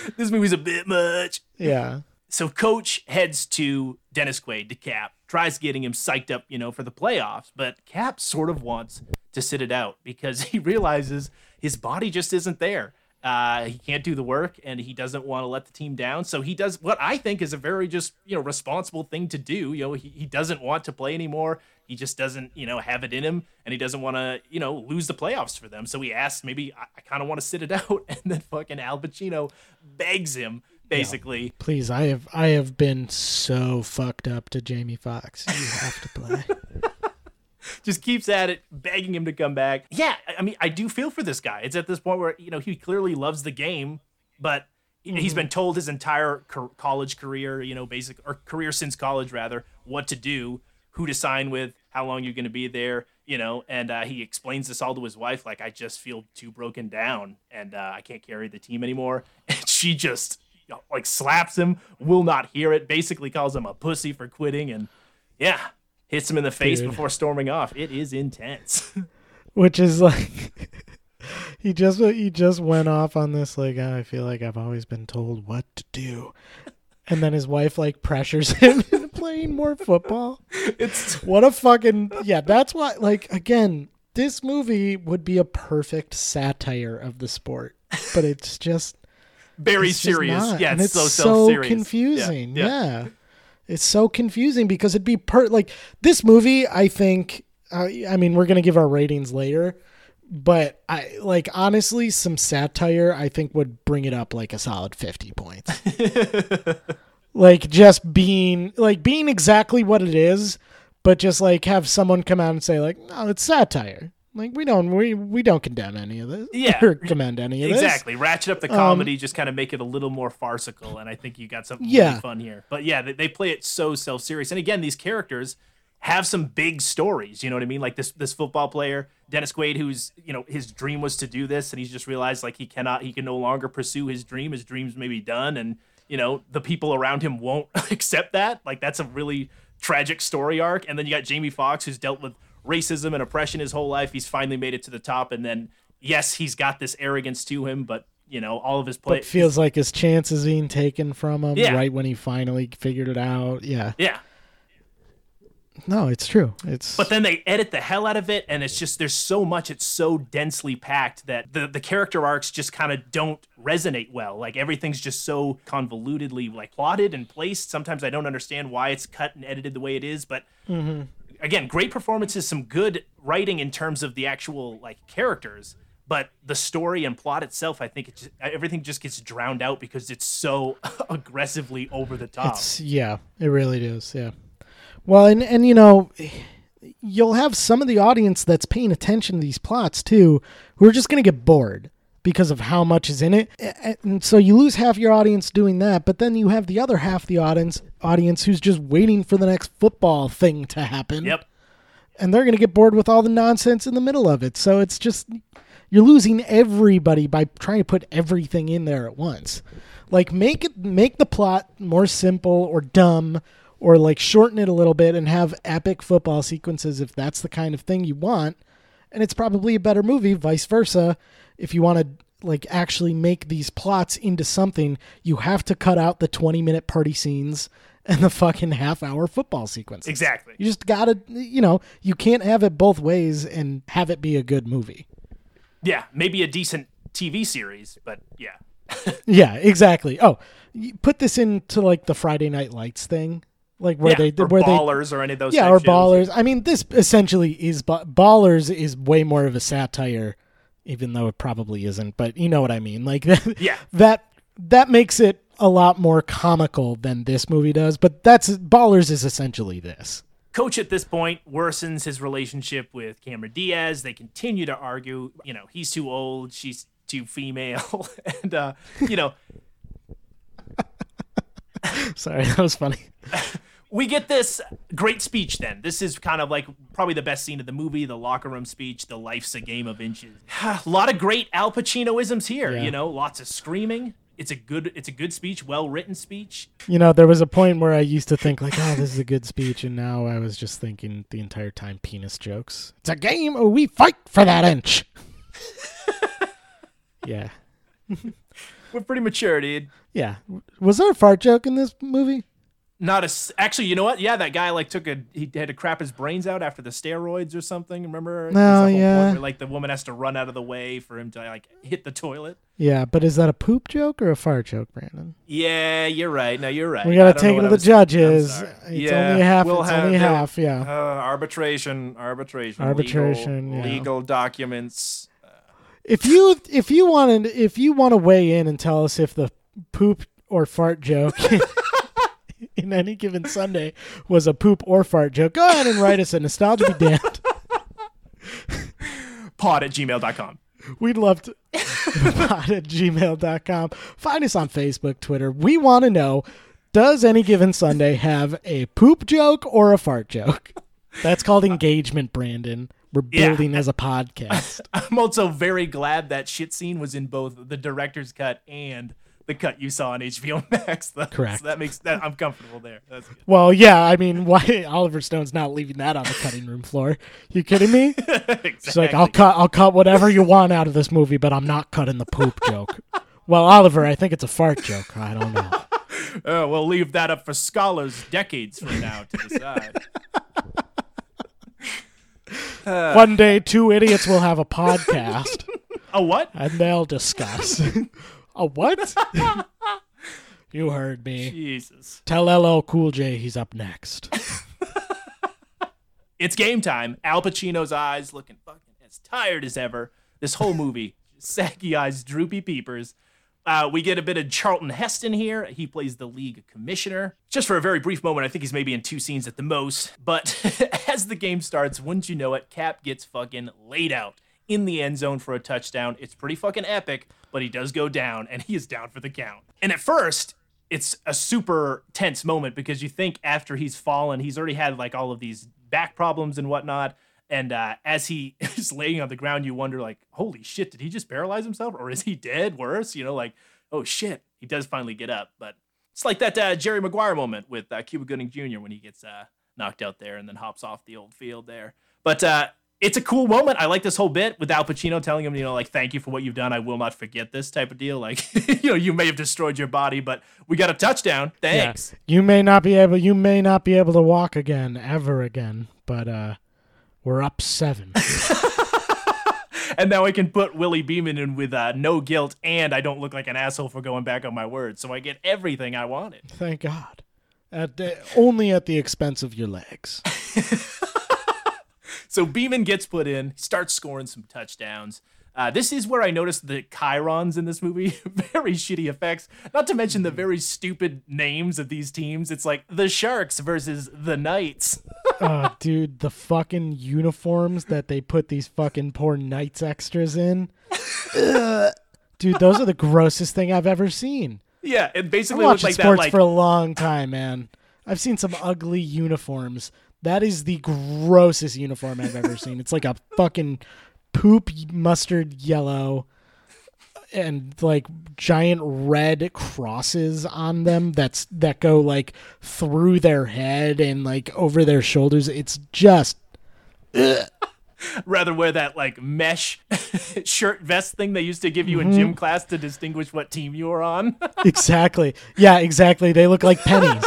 S4: This movie's a bit much.
S3: yeah.
S4: So coach heads to Dennis Quaid to Cap, tries getting him psyched up, you know, for the playoffs, but Cap sort of wants to sit it out because he realizes his body just isn't there. Uh, he can't do the work and he doesn't want to let the team down. So he does what I think is a very just, you know, responsible thing to do. You know, he, he doesn't want to play anymore. He just doesn't, you know, have it in him and he doesn't want to, you know, lose the playoffs for them. So he asks, maybe I, I kind of want to sit it out. And then fucking Al Pacino begs him, basically.
S3: Please, I have I have been so fucked up to Jamie Foxx. You have to play.
S4: just keeps at it, begging him to come back. Yeah, I mean, I do feel for this guy. It's at this point where you know he clearly loves the game, but he's been told his entire co- college career, you know, basic or career since college rather, what to do, who to sign with, how long you're going to be there, you know, and uh, he explains this all to his wife, like I just feel too broken down and uh, I can't carry the team anymore, and she just you know, like slaps him, will not hear it, basically calls him a pussy for quitting, and yeah, hits him in the face
S3: Dude.
S4: before storming off. It is intense.
S3: which is like he just he just went off on this like "Oh, I feel like I've always been told what to do, and then his wife like pressures him into playing more football.
S4: it's
S3: What a fucking yeah! That's why like again, this movie would be a perfect satire of the sport, but it's just
S4: very
S3: it's just
S4: serious.
S3: not.
S4: Yeah,
S3: and
S4: it's, so
S3: so
S4: serious.
S3: confusing.
S4: Yeah,
S3: Yeah,
S4: yeah.
S3: It's so confusing because it'd be per like this movie. I think. Uh, I mean, we're gonna give our ratings later, but I like honestly, some satire I think would bring it up like a solid fifty points. like just being like being exactly what it is, but just like have someone come out and say like, no, it's satire. Like we don't we we don't condemn any of this.
S4: Yeah.
S3: or commend any of this.
S4: Exactly. Ratchet up the um, comedy, just kind of make it a little more farcical, and I think you got something
S3: Yeah.
S4: really fun here. But yeah, they, they play it so self serious, and again, these characters have some big stories. You know what I mean? Like this this football player, Dennis Quaid, who's you know his dream was to do this, and he's just realized like he cannot, he can no longer pursue his dream. His dreams may be done, and you know the people around him won't accept that. Like that's a really tragic story arc. And then you got Jamie Foxx, who's dealt with racism and oppression his whole life. He's finally made it to the top, and then yes, he's got this arrogance to him, but you know all of his play
S3: But feels like his chance is being taken from him
S4: Yeah.
S3: right when he finally figured it out. Yeah.
S4: yeah.
S3: No, it's true. It's
S4: But then they edit the hell out of it, and it's just there's so much, it's so densely packed that the the character arcs just kind of don't resonate well. Like everything's just so convolutedly like plotted and placed. Sometimes I don't understand why it's cut and edited the way it is, but mm-hmm. Again, great performances, some good writing in terms of the actual like characters. But the story and plot itself, I think it just, everything just gets drowned out because it's so aggressively over the top.
S3: It's yeah, it really is. Yeah. Well, and and you know, you'll have some of the audience that's paying attention to these plots too, who are just going to get bored because of how much is in it, and so you lose half your audience doing that. But then you have the other half the audience audience who's just waiting for the next football thing to happen.
S4: yep.
S3: and they're going to get bored with all the nonsense in the middle of it. So it's just you're losing everybody by trying to put everything in there at once. Like make it make the plot more simple or dumb or like shorten it a little bit and have epic football sequences if that's the kind of thing you want. And it's probably a better movie vice versa if you want to like actually make these plots into something, you have to cut out the 20 minute party scenes and the fucking half hour football sequence.
S4: Exactly.
S3: You just gotta, you know, you can't have it both ways and have it be a good movie.
S4: Yeah, maybe a decent TV series, but yeah.
S3: Yeah, exactly. Oh, put this into like the Friday Night Lights thing, like where
S4: yeah,
S3: they
S4: or
S3: where they
S4: ballers or any of those.
S3: yeah
S4: type
S3: or ballers. I mean, this essentially is ballers is way more of a satire, even though it probably isn't. But you know what I mean. Like that,
S4: Yeah.
S3: that that makes it a lot more comical than this movie does. But that's ballers is essentially this.
S4: Coach at this point worsens his relationship with Cameron Diaz. They continue to argue. You know, he's too old, she's too female, and uh, you know,
S3: Sorry, that was funny.
S4: we get this great speech. Then this is kind of like probably the best scene of the movie, the locker room speech. The life's a game of inches. a lot of great Al Pacinoisms here.
S3: Yeah.
S4: You know, lots of screaming. It's a good, it's a good speech, well written speech.
S3: You know, there was a point where I used to think like, "Oh, this is a good speech," and now I was just thinking the entire time penis jokes. It's a game, we fight for that inch. yeah,
S4: We're pretty mature, dude.
S3: yeah. Was there a fart joke in this movie?
S4: Not a s- actually. You know what? Yeah, that guy like took a he had to crap his brains out after the steroids or something. Remember? There's
S3: No,
S4: that whole point
S3: yeah.
S4: where, like the woman has to run out of the way for him to like hit the toilet.
S3: Yeah, but is that a poop joke or a fart joke, Brandon?
S4: Yeah, you're right. No, you're right.
S3: We
S4: I
S3: gotta
S4: don't
S3: take it to
S4: I
S3: the
S4: was-
S3: judges.
S4: Sorry.
S3: It's
S4: Yeah,
S3: only half.
S4: we'll
S3: it's
S4: have-
S3: only half. Yeah.
S4: Uh, arbitration, arbitration,
S3: Arbitration,
S4: legal,
S3: yeah.
S4: legal documents.
S3: If you if you wanted if you want to weigh in and tell us if the poop or fart joke in any given Sunday was a poop or fart joke, go ahead and write us at nostalgia be damned
S4: pod at gmail.com.
S3: We'd love to pod at gmail.com. Find us on Facebook, Twitter. We want to know does any given Sunday have a poop joke or a fart joke? That's called uh, engagement, Brandon. We're
S4: Yeah.
S3: building as a podcast.
S4: I'm also very glad that shit scene was in both the director's cut and the cut you saw on HBO Max. That-
S3: Correct.
S4: So that makes that I'm comfortable there. That's good.
S3: Well, yeah, I mean, why Oliver Stone's not leaving that on the cutting room floor? You kidding me? It's like I'll cut, I'll cut whatever you want out of this movie, but I'm not cutting the poop joke. Well, Oliver, I think it's a fart joke. I don't know.
S4: Uh, we'll leave that up for scholars decades from now to decide. Uh.
S3: One day, two idiots will have a podcast,
S4: A what?
S3: and they'll discuss. a what? you heard me.
S4: Jesus.
S3: Tell LL Cool J he's up next.
S4: It's game time. Al Pacino's eyes looking fucking as tired as ever. This whole movie, saggy eyes, droopy peepers. Uh, we get a bit of Charlton Heston here. He plays the league commissioner. Just for a very brief moment, I think he's maybe in two scenes at the most. But as the game starts, wouldn't you know it, Cap gets fucking laid out in the end zone for a touchdown. It's pretty fucking epic, but he does go down, and he is down for the count. And at first, it's a super tense moment because you think after he's fallen, he's already had like all of these back problems and whatnot. And uh, as he is laying on the ground, you wonder, like, holy shit, did he just paralyze himself? Or is he dead? Worse, you know, like, oh shit, he does finally get up. But it's like that uh, Jerry Maguire moment with uh, Cuba Gooding Jr. when he gets uh, knocked out there and then hops off the old field there. But uh, it's a cool moment. I like this whole bit with Al Pacino telling him, you know, like, thank you for what you've done. I will not forget this type of deal. Like, you know, you may have destroyed your body, but we got a touchdown. Thanks.
S3: Yeah. You may not be able you may not be able to walk again ever again, but uh we're up 7.
S4: And now I can put Willie Beeman in with uh, no guilt, and I don't look like an asshole for going back on my word. So I get everything I wanted.
S3: Thank God. At the, only at the expense of your legs.
S4: So Beeman gets put in, starts scoring some touchdowns. Uh, this is where I noticed the chyrons in this movie. very shitty effects. Not to mention the very stupid names of these teams. It's like the Sharks versus the Knights.
S3: uh, dude, the fucking uniforms that they put these fucking poor knights extras in. Dude, those are the grossest thing I've ever seen.
S4: yeah, it basically looks like that.
S3: sports
S4: Like
S3: for a long time, man. I've seen some ugly uniforms. That is the grossest uniform I've ever seen. It's like a fucking poop mustard yellow and like giant red crosses on them that's that go like through their head and like over their shoulders. It's just
S4: rather wear that like mesh shirt vest thing they used to give you in
S3: Mm-hmm.
S4: gym class to distinguish what team you were on.
S3: exactly. Yeah, exactly. They look like pennies.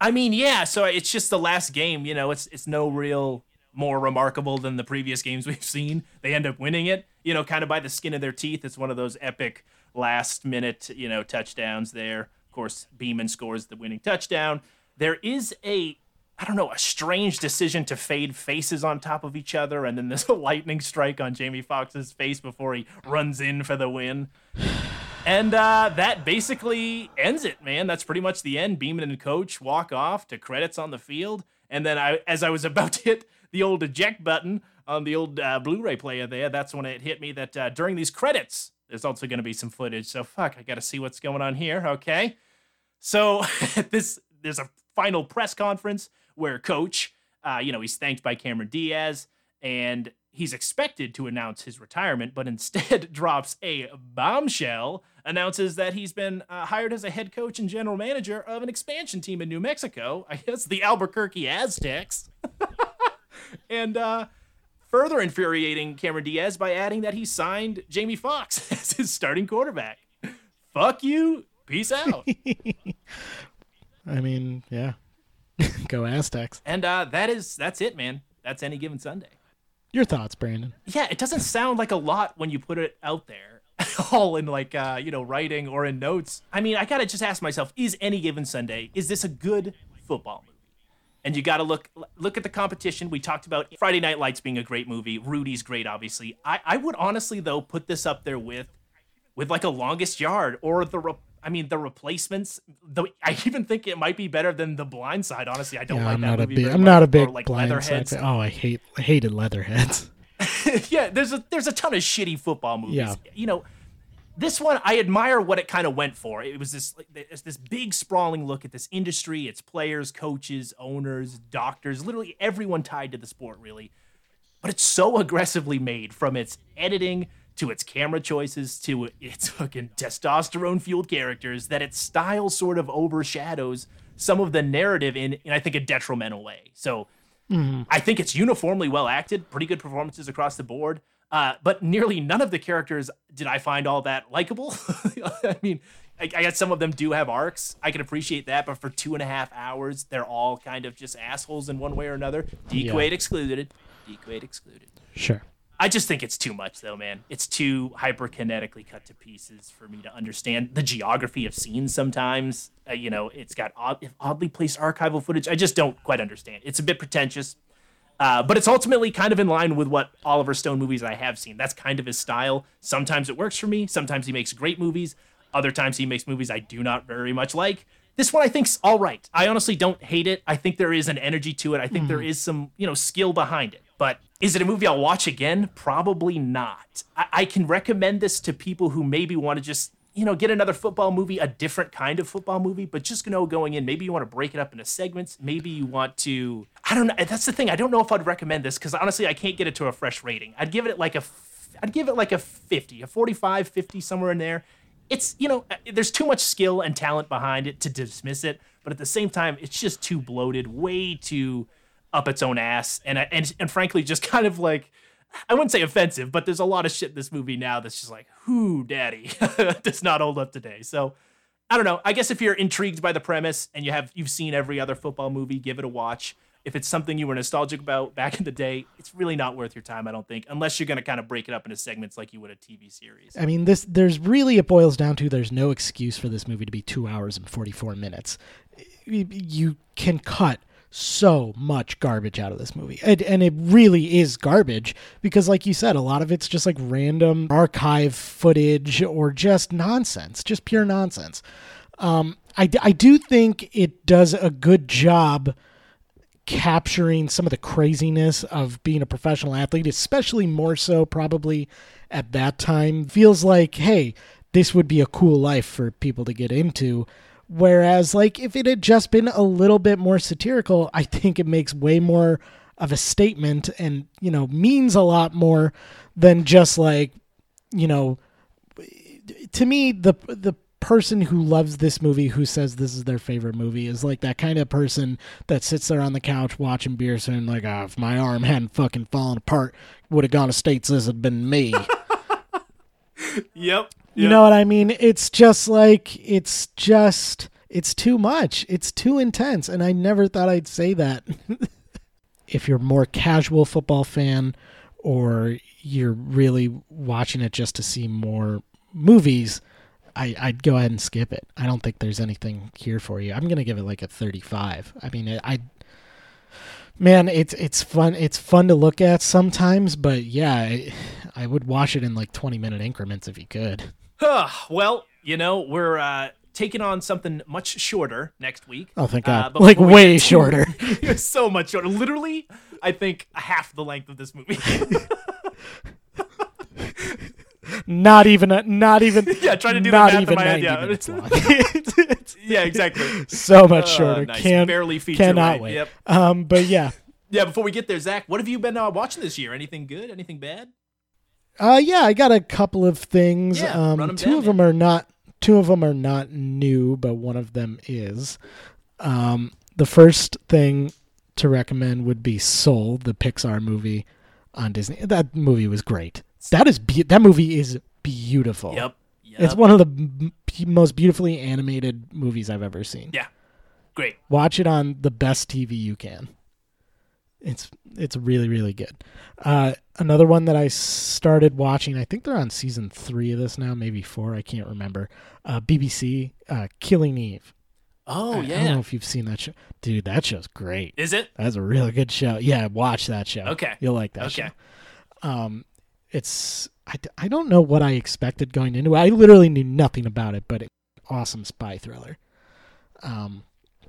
S4: I mean, yeah. So it's just the last game. You know, it's it's no real more remarkable than the previous games we've seen. They end up winning it. You know, kind of by the skin of their teeth. It's one of those epic last minute you know touchdowns. There, of course, Beeman scores the winning touchdown. There is a I don't know, a strange decision to fade faces on top of each other, and then there's a lightning strike on Jamie Foxx's face before he runs in for the win. And uh, that basically ends it, man. That's pretty much the end. Beeman and Coach walk off to credits on the field, and then I, as I was about to hit the old eject button on the old uh, Blu-ray player there, that's when it hit me that uh, during these credits, there's also going to be some footage. So fuck, I got to see what's going on here. Okay, so this there's a final press conference where Coach, uh, you know, he's thanked by Cameron Diaz, and he's expected to announce his retirement, but instead drops a bombshell, announces that he's been uh, hired as a head coach and general manager of an expansion team in New Mexico. I guess the Albuquerque Aztecs. and uh, further infuriating Cameron Diaz by adding that he signed Jamie Foxx as his starting quarterback. Fuck you. Peace out.
S3: I mean, yeah. Go Aztecs.
S4: and uh, that is that's it, man. That's any given Sunday.
S3: Your thoughts, Brandon?
S4: yeah, it doesn't sound like a lot when you put it out there, all in like uh, you know writing or in notes. I mean, I gotta just ask myself: Is any given Sunday is this a good football movie? And you gotta look look at the competition. We talked about Friday Night Lights being a great movie. Rudy's great, obviously. I, I would honestly though put this up there with with like a Longest Yard or the. Re- I mean, the replacements. The, I even think it might be better than The Blind Side. Honestly, I don't
S3: Yeah,
S4: like
S3: I'm
S4: that
S3: not a
S4: movie.
S3: big. I'm not a big
S4: Or, like
S3: blind
S4: Leatherheads.
S3: side fan. Oh, I hate I hated Leatherheads.
S4: yeah, there's a there's a ton of shitty football movies.
S3: Yeah.
S4: You know, this one I admire what it kind of went for. It was this like, this this big sprawling look at this industry, its players, coaches, owners, doctors, literally everyone tied to the sport really. But it's so aggressively made from its editing to its camera choices to its fucking testosterone fueled characters that its style sort of overshadows some of the narrative in, in I think a detrimental way. So mm-hmm. I think it's uniformly well acted, pretty good performances across the board. Uh, but nearly none of the characters did I find all that likable. I mean, I, I guess some of them do have arcs. I can appreciate that, but for two and a half hours, they're all kind of just assholes in one way or another. Dequade excluded. Dequade excluded.
S3: Sure.
S4: I just think it's too much, though, man. It's too hyperkinetically cut to pieces for me to understand the geography of scenes. Sometimes, uh, you know, it's got odd, oddly placed archival footage. I just don't quite understand. It's a bit pretentious, uh, but it's ultimately kind of in line with what Oliver Stone movies I have seen. That's kind of his style. Sometimes it works for me. Sometimes he makes great movies. Other times he makes movies I do not very much like. This one I think's all right. I honestly don't hate it. I think there is an energy to it. I think there is some, you know, skill behind it. But is it a movie I'll watch again? Probably not. I, I can recommend this to people who maybe want to just, you know, get another football movie, a different kind of football movie, but just you know going in, maybe you want to break it up into segments. Maybe you want to, I don't know. That's the thing. I don't know if I'd recommend this because honestly, I can't get it to a fresh rating. I'd give it like a. I'd give it like a 50, a 45, 50, somewhere in there. It's, you know, uh, there's too much skill and talent behind it to dismiss it, but at the same time, it's just too bloated, way too up its own ass, and and and frankly, just kind of like I wouldn't say offensive, but there's a lot of shit in this movie now that's just like, whoo, daddy, does not hold up today. So I don't know. I guess if you're intrigued by the premise and you have you've seen every other football movie, give it a watch. If it's something you were nostalgic about back in the day, it's really not worth your time, I don't think, unless you're going to kind of break it up into segments like you would a TV series.
S3: I mean, this there's really it boils down to there's no excuse for this movie to be two hours and 44 minutes. You can cut so much garbage out of this movie, and, and it really is garbage because, like you said, a lot of it's just like random archive footage or just nonsense, just pure nonsense. Um, I, I do think it does a good job capturing some of the craziness of being a professional athlete, especially more so probably at that time. Feels like, hey, this would be a cool life for people to get into. Whereas, like, if it had just been a little bit more satirical, I think it makes way more of a statement and, you know, means a lot more than just like, you know, to me, the the person who loves this movie, who says this is their favorite movie, is like that kind of person that sits there on the couch watching beer, saying like, "Ah, if my arm hadn't fucking fallen apart, would have gone to states. This had been me."
S4: Yep.
S3: You know what I mean? It's just like it's just it's too much. It's too intense, and I never thought I'd say that. if you're more casual football fan, or you're really watching it just to see more movies, I, I'd go ahead and skip it. I don't think there's anything here for you. I'm gonna give it like a 35. I mean, I, I man, it's it's fun. It's fun to look at sometimes, but yeah, I, I would watch it in like 20 minute increments if you could.
S4: Well, you know, we're uh, taking on something much shorter next week.
S3: Oh, thank
S4: Uh,
S3: God!
S4: but
S3: like
S4: we
S3: way shorter.
S4: So much shorter. Literally, I think half the length of this movie.
S3: not even a, not even
S4: Yeah, try to do the
S3: not
S4: math in
S3: even
S4: my head,
S3: 90
S4: yeah.
S3: minutes long. It's- it's
S4: yeah, exactly.
S3: so much
S4: Uh,
S3: shorter.
S4: nice.
S3: Can't
S4: Barely feature
S3: cannot wait.
S4: Yep.
S3: Um, but yeah,
S4: Yeah, before we get there, Zach, what have you been uh, watching this year? Anything good? Anything bad?
S3: Uh, yeah, I got a couple of things.
S4: Yeah,
S3: um, two
S4: down,
S3: of them are not. Two of them are not new, but one of them is. Um, the first thing to recommend would be Soul, the Pixar movie on Disney. That movie was great. That is be- that movie is beautiful.
S4: Yep. yep.
S3: It's one of the m- most beautifully animated movies I've ever seen.
S4: Yeah. Great.
S3: Watch it on the best TV you can. It's it's really really good. Uh, another one that I started watching. I think they're on season three of this now, maybe four. I can't remember. Uh, BBC, uh, Killing Eve.
S4: Oh,
S3: I- I don't know if you've seen that show, dude. That show's great.
S4: Is it?
S3: That's a really good show. Yeah, watch that show.
S4: Okay.
S3: you'll like that
S4: Okay.
S3: show. Um, it's I, I don't know what I expected going into it. I literally knew nothing about it, but it, awesome spy thriller. Um,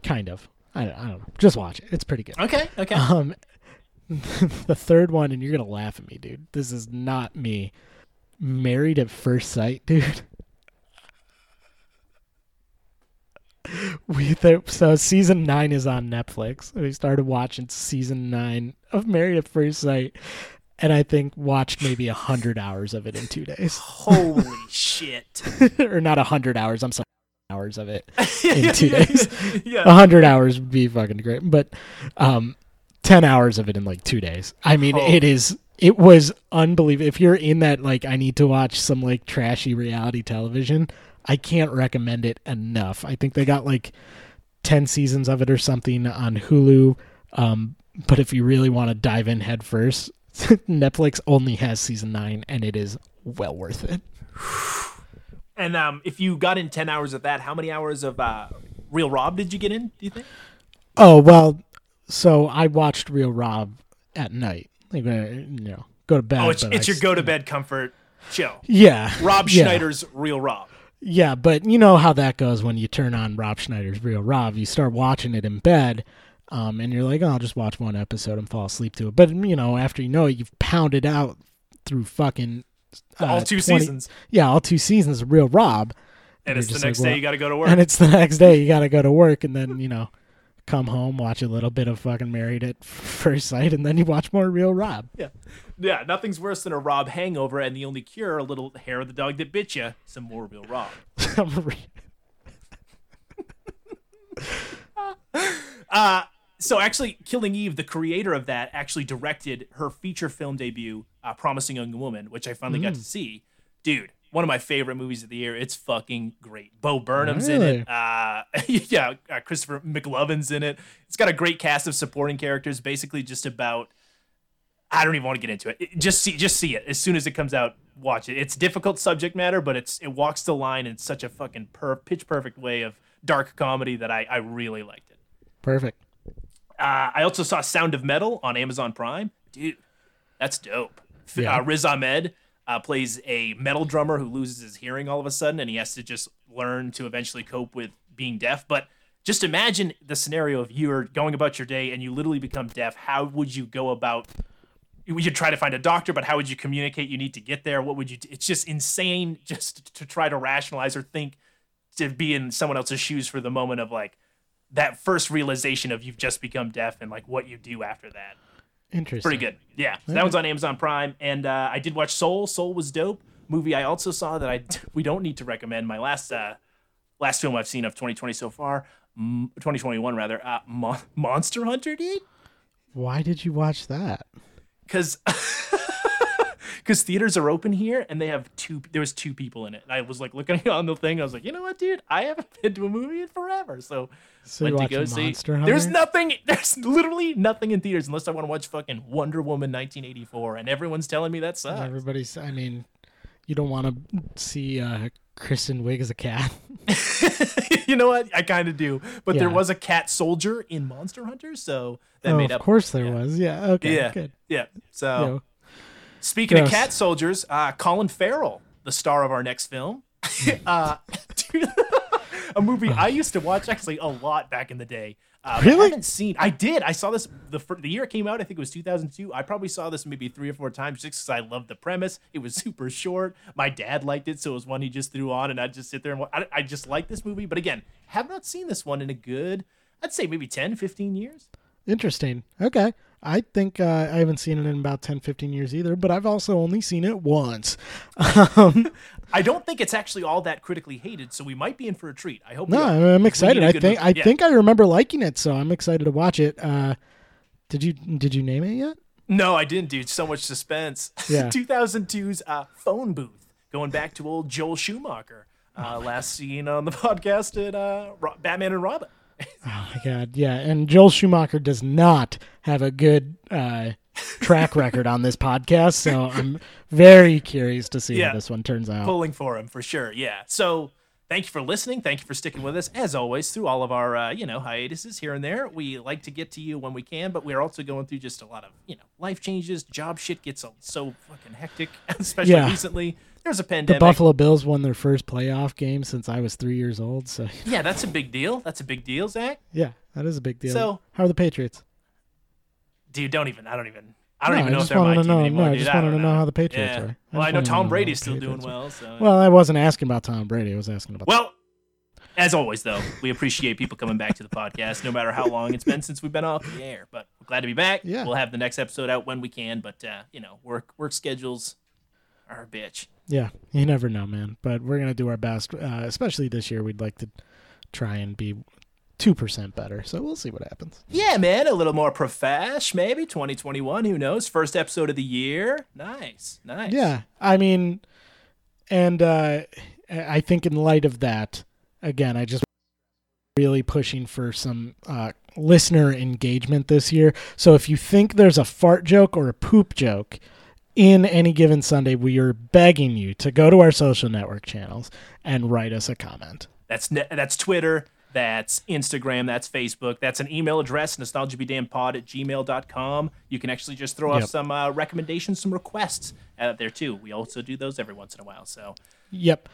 S3: kind of. I, don't- I don't know. Just watch it. It's pretty good.
S4: Okay. Okay.
S3: Um, the third one, and you're gonna laugh at me, dude. This is not me. Married at first sight, dude. We th- so season nine is on Netflix. We started watching season nine of Married at First Sight, and I think watched maybe a hundred hours of it in two days,
S4: Holy shit.
S3: or not a hundred hours. I'm sorry, hours of it in two days. A
S4: yeah.
S3: hundred hours would be fucking great, but um, ten hours of it in like two days. I mean,
S4: Oh.
S3: it is. It was unbelievable. If you're in that, like, I need to watch some like trashy reality television. I can't recommend it enough. I think they got like ten seasons of it or something on Hulu. Um, but if you really want to dive in head first, Netflix only has season nine, and it is well worth it.
S4: And um, if you got in 10 hours of that, how many hours of uh, Real Rob did you get in, do you think?
S3: Oh well, so I watched Real Rob at night. Like, uh, you know, go to bed.
S4: Oh, it's, it's
S3: I
S4: your go to bed comfort show.
S3: Yeah,
S4: Rob
S3: yeah.
S4: Schneider's Real Rob.
S3: Yeah, but you know how that goes when you turn on Rob Schneider's Real Rob. You start watching it in bed, um, and you're like, oh, I'll just watch one episode and fall asleep to it. But you know, after you know it, you've pounded out through fucking uh,
S4: All two
S3: 20
S4: seasons.
S3: Yeah, all two seasons of Real Rob.
S4: And
S3: you're
S4: it's the next
S3: like,
S4: day you got to go to work.
S3: And it's the next day. You got to go to work, and then you know, come home, watch a little bit of fucking Married at First Sight, and then you watch more Real Rob.
S4: yeah. Yeah, nothing's worse than a Rob hangover, and the only cure, a little hair of the dog that bit you, some more Real Rob. Uh, so actually, Killing Eve, the creator of that, actually directed her feature film debut, uh, Promising Young Woman, which I finally
S3: Mm.
S4: got to see. Dude, one of my favorite movies of the year. It's fucking great. Bo Burnham's in it. Uh, yeah, uh, Christopher McLovin's in it. It's got a great cast of supporting characters. Basically, just about. I don't even want to get into it. It- Just see, just see it as soon as it comes out. Watch it. It's difficult subject matter, but it's it walks the line in such a fucking per, pitch perfect way of dark comedy that I I really liked it.
S3: Perfect.
S4: Uh, I also saw Sound of Metal on Amazon Prime. Dude, that's dope.
S3: Yeah.
S4: Uh, Riz Ahmed uh, plays a metal drummer who loses his hearing all of a sudden, and he has to just learn to eventually cope with being deaf. But just imagine the scenario of you're going about your day and you literally become deaf. How would you go about? Would you try to find a doctor? But how would you communicate? You need to get there. What would you? do? It's just insane just to try to rationalize or think to be in someone else's shoes for the moment of like that first realization of you've just become deaf and like what you do after that.
S3: Interesting.
S4: Pretty good. Yeah. So that one's on Amazon Prime. And uh, I did watch Soul. Soul was dope. Movie I also saw that I we don't need to recommend. My last uh last film I've seen of 2020 so far, mm, 2021 rather, uh, Mon- Monster Hunter, dude.
S3: Why did you watch that?
S4: Because because theaters are open here and they have two. There was two people in it. I was like looking on the thing. I was like, you know what, dude? I haven't been to a movie in forever. So
S3: So
S4: went to go see.
S3: Monster
S4: There's nothing. There's literally nothing in theaters unless I want to watch fucking Wonder Woman 1984, and everyone's telling me that sucks.
S3: Everybody's. I mean, you don't want to see uh, Kristen Wiig as a cat.
S4: you know what? I kind of do. But there was a cat soldier in Monster Hunter, so that
S3: oh,
S4: made up.
S3: of course there
S4: yeah.
S3: was. Yeah. Okay.
S4: Yeah,
S3: Good.
S4: yeah. So
S3: Yo,
S4: speaking of cat soldiers, uh, Colin Farrell, the star of our next film, uh, a movie I used to watch actually a lot back in the day. Uh, but I
S3: Really?
S4: haven't seen. I did. I saw this the the year it came out. I think it was 2002. I probably saw this maybe three or four times just because I loved the premise. It was super short. My dad liked it, so it was one he just threw on, and I'd just sit there and I, I just like this movie. But again, have not seen this one in a good, I'd say maybe 10, 15 years.
S3: Interesting. Okay. I think uh, I haven't seen it in about 10, 15 years either, but I've also only seen it once. Um,
S4: I don't think it's actually all that critically hated, so we might be in for a treat. I hope.
S3: no. I'm excited. I think
S4: movie.
S3: I
S4: Yeah.
S3: think I remember liking it, so I'm excited to watch it. Uh, did you did you name it yet?
S4: No, I didn't, dude. So much suspense.
S3: Yeah.
S4: 2002's uh, phone booth, going back to old Joel Schumacher. Uh, last seen on the podcast at uh, Batman and Robin.
S3: Oh my god, yeah. And Joel Schumacher does not have a good uh, track record on this podcast, so I'm very curious to see
S4: Yeah.
S3: how this one turns out.
S4: Pulling for him for sure. Yeah. So thank you for listening. Thank you for sticking with us as always through all of our uh, you know hiatuses here and there. We like to get to you when we can, but we're also going through just a lot of you know life changes. Job shit gets so, fucking hectic, especially
S3: Yeah.
S4: recently. There's a
S3: The. Buffalo Bills won their first playoff game since I was three years old, so
S4: Yeah, that's a big deal. That's a big deal, Zach.
S3: yeah, that is a big deal.
S4: So-
S3: how are the Patriots?
S4: dude, don't even. I don't even. I don't
S3: No,
S4: even know if they're my team
S3: know-
S4: anymore.
S3: no, I just wanted to know how the Patriots
S4: yeah.
S3: were. I
S4: Well, I know
S3: wanted to know
S4: Tom Brady's still doing well. So.
S3: Well, I wasn't asking about Tom Brady. I was asking about.
S4: Well, as always, though, we appreciate people coming back to the podcast, no matter how long it's been since we've been off the air. But we're glad to be back.
S3: Yeah.
S4: We'll have the next episode out when we can, but uh, you know, work work schedules are a bitch.
S3: Yeah, you never know, man. But we're gonna do our best, uh, especially this year. We'd like to try and be two percent better. So we'll see what happens.
S4: Yeah, man, a little more profesh, maybe 2021. Who knows? First episode of the year. Nice, nice.
S3: Yeah, I mean, and uh, I think in light of that, again, I just really pushing for some uh, listener engagement this year. So if you think there's a fart joke or a poop joke in any given Sunday, we are begging you to go to our social network channels and write us a comment.
S4: That's ne- that's Twitter. That's Instagram. That's Facebook. That's an email address, nostalgiabedamnpod at gmail.com. You can actually just throw
S3: Yep.
S4: off some uh, recommendations, some requests out there too. We also do those every once in a while. So
S3: Yep.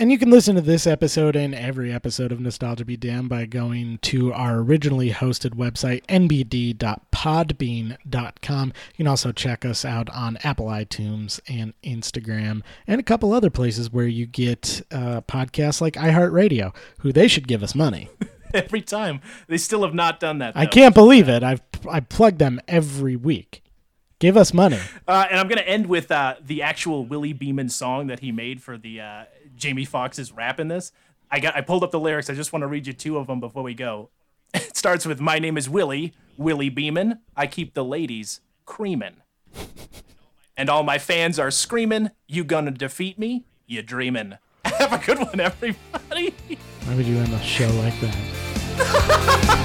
S3: And you can listen to this episode and every episode of Nostalgia Be Damned by going to our originally hosted website, nbd.podbean.com. You can also check us out on Apple iTunes and Instagram and a couple other places where you get uh, podcasts like iHeartRadio, who they should give us money.
S4: every time they still have not done that.
S3: I can't believe it. I've I plug them every week. Give us money.
S4: Uh, and I'm going to end with uh, the actual Willie Beeman song that he made for the uh, Jamie Foxx's rap in this. I got I pulled up the lyrics. I just want to read you two of them before we go. It starts with "My name is Willie, Willie Beeman. I keep the ladies creamin', and all my fans are screaming. You gonna defeat me? You dreamin'." Have a good one, everybody.
S3: Why would you end a show like that?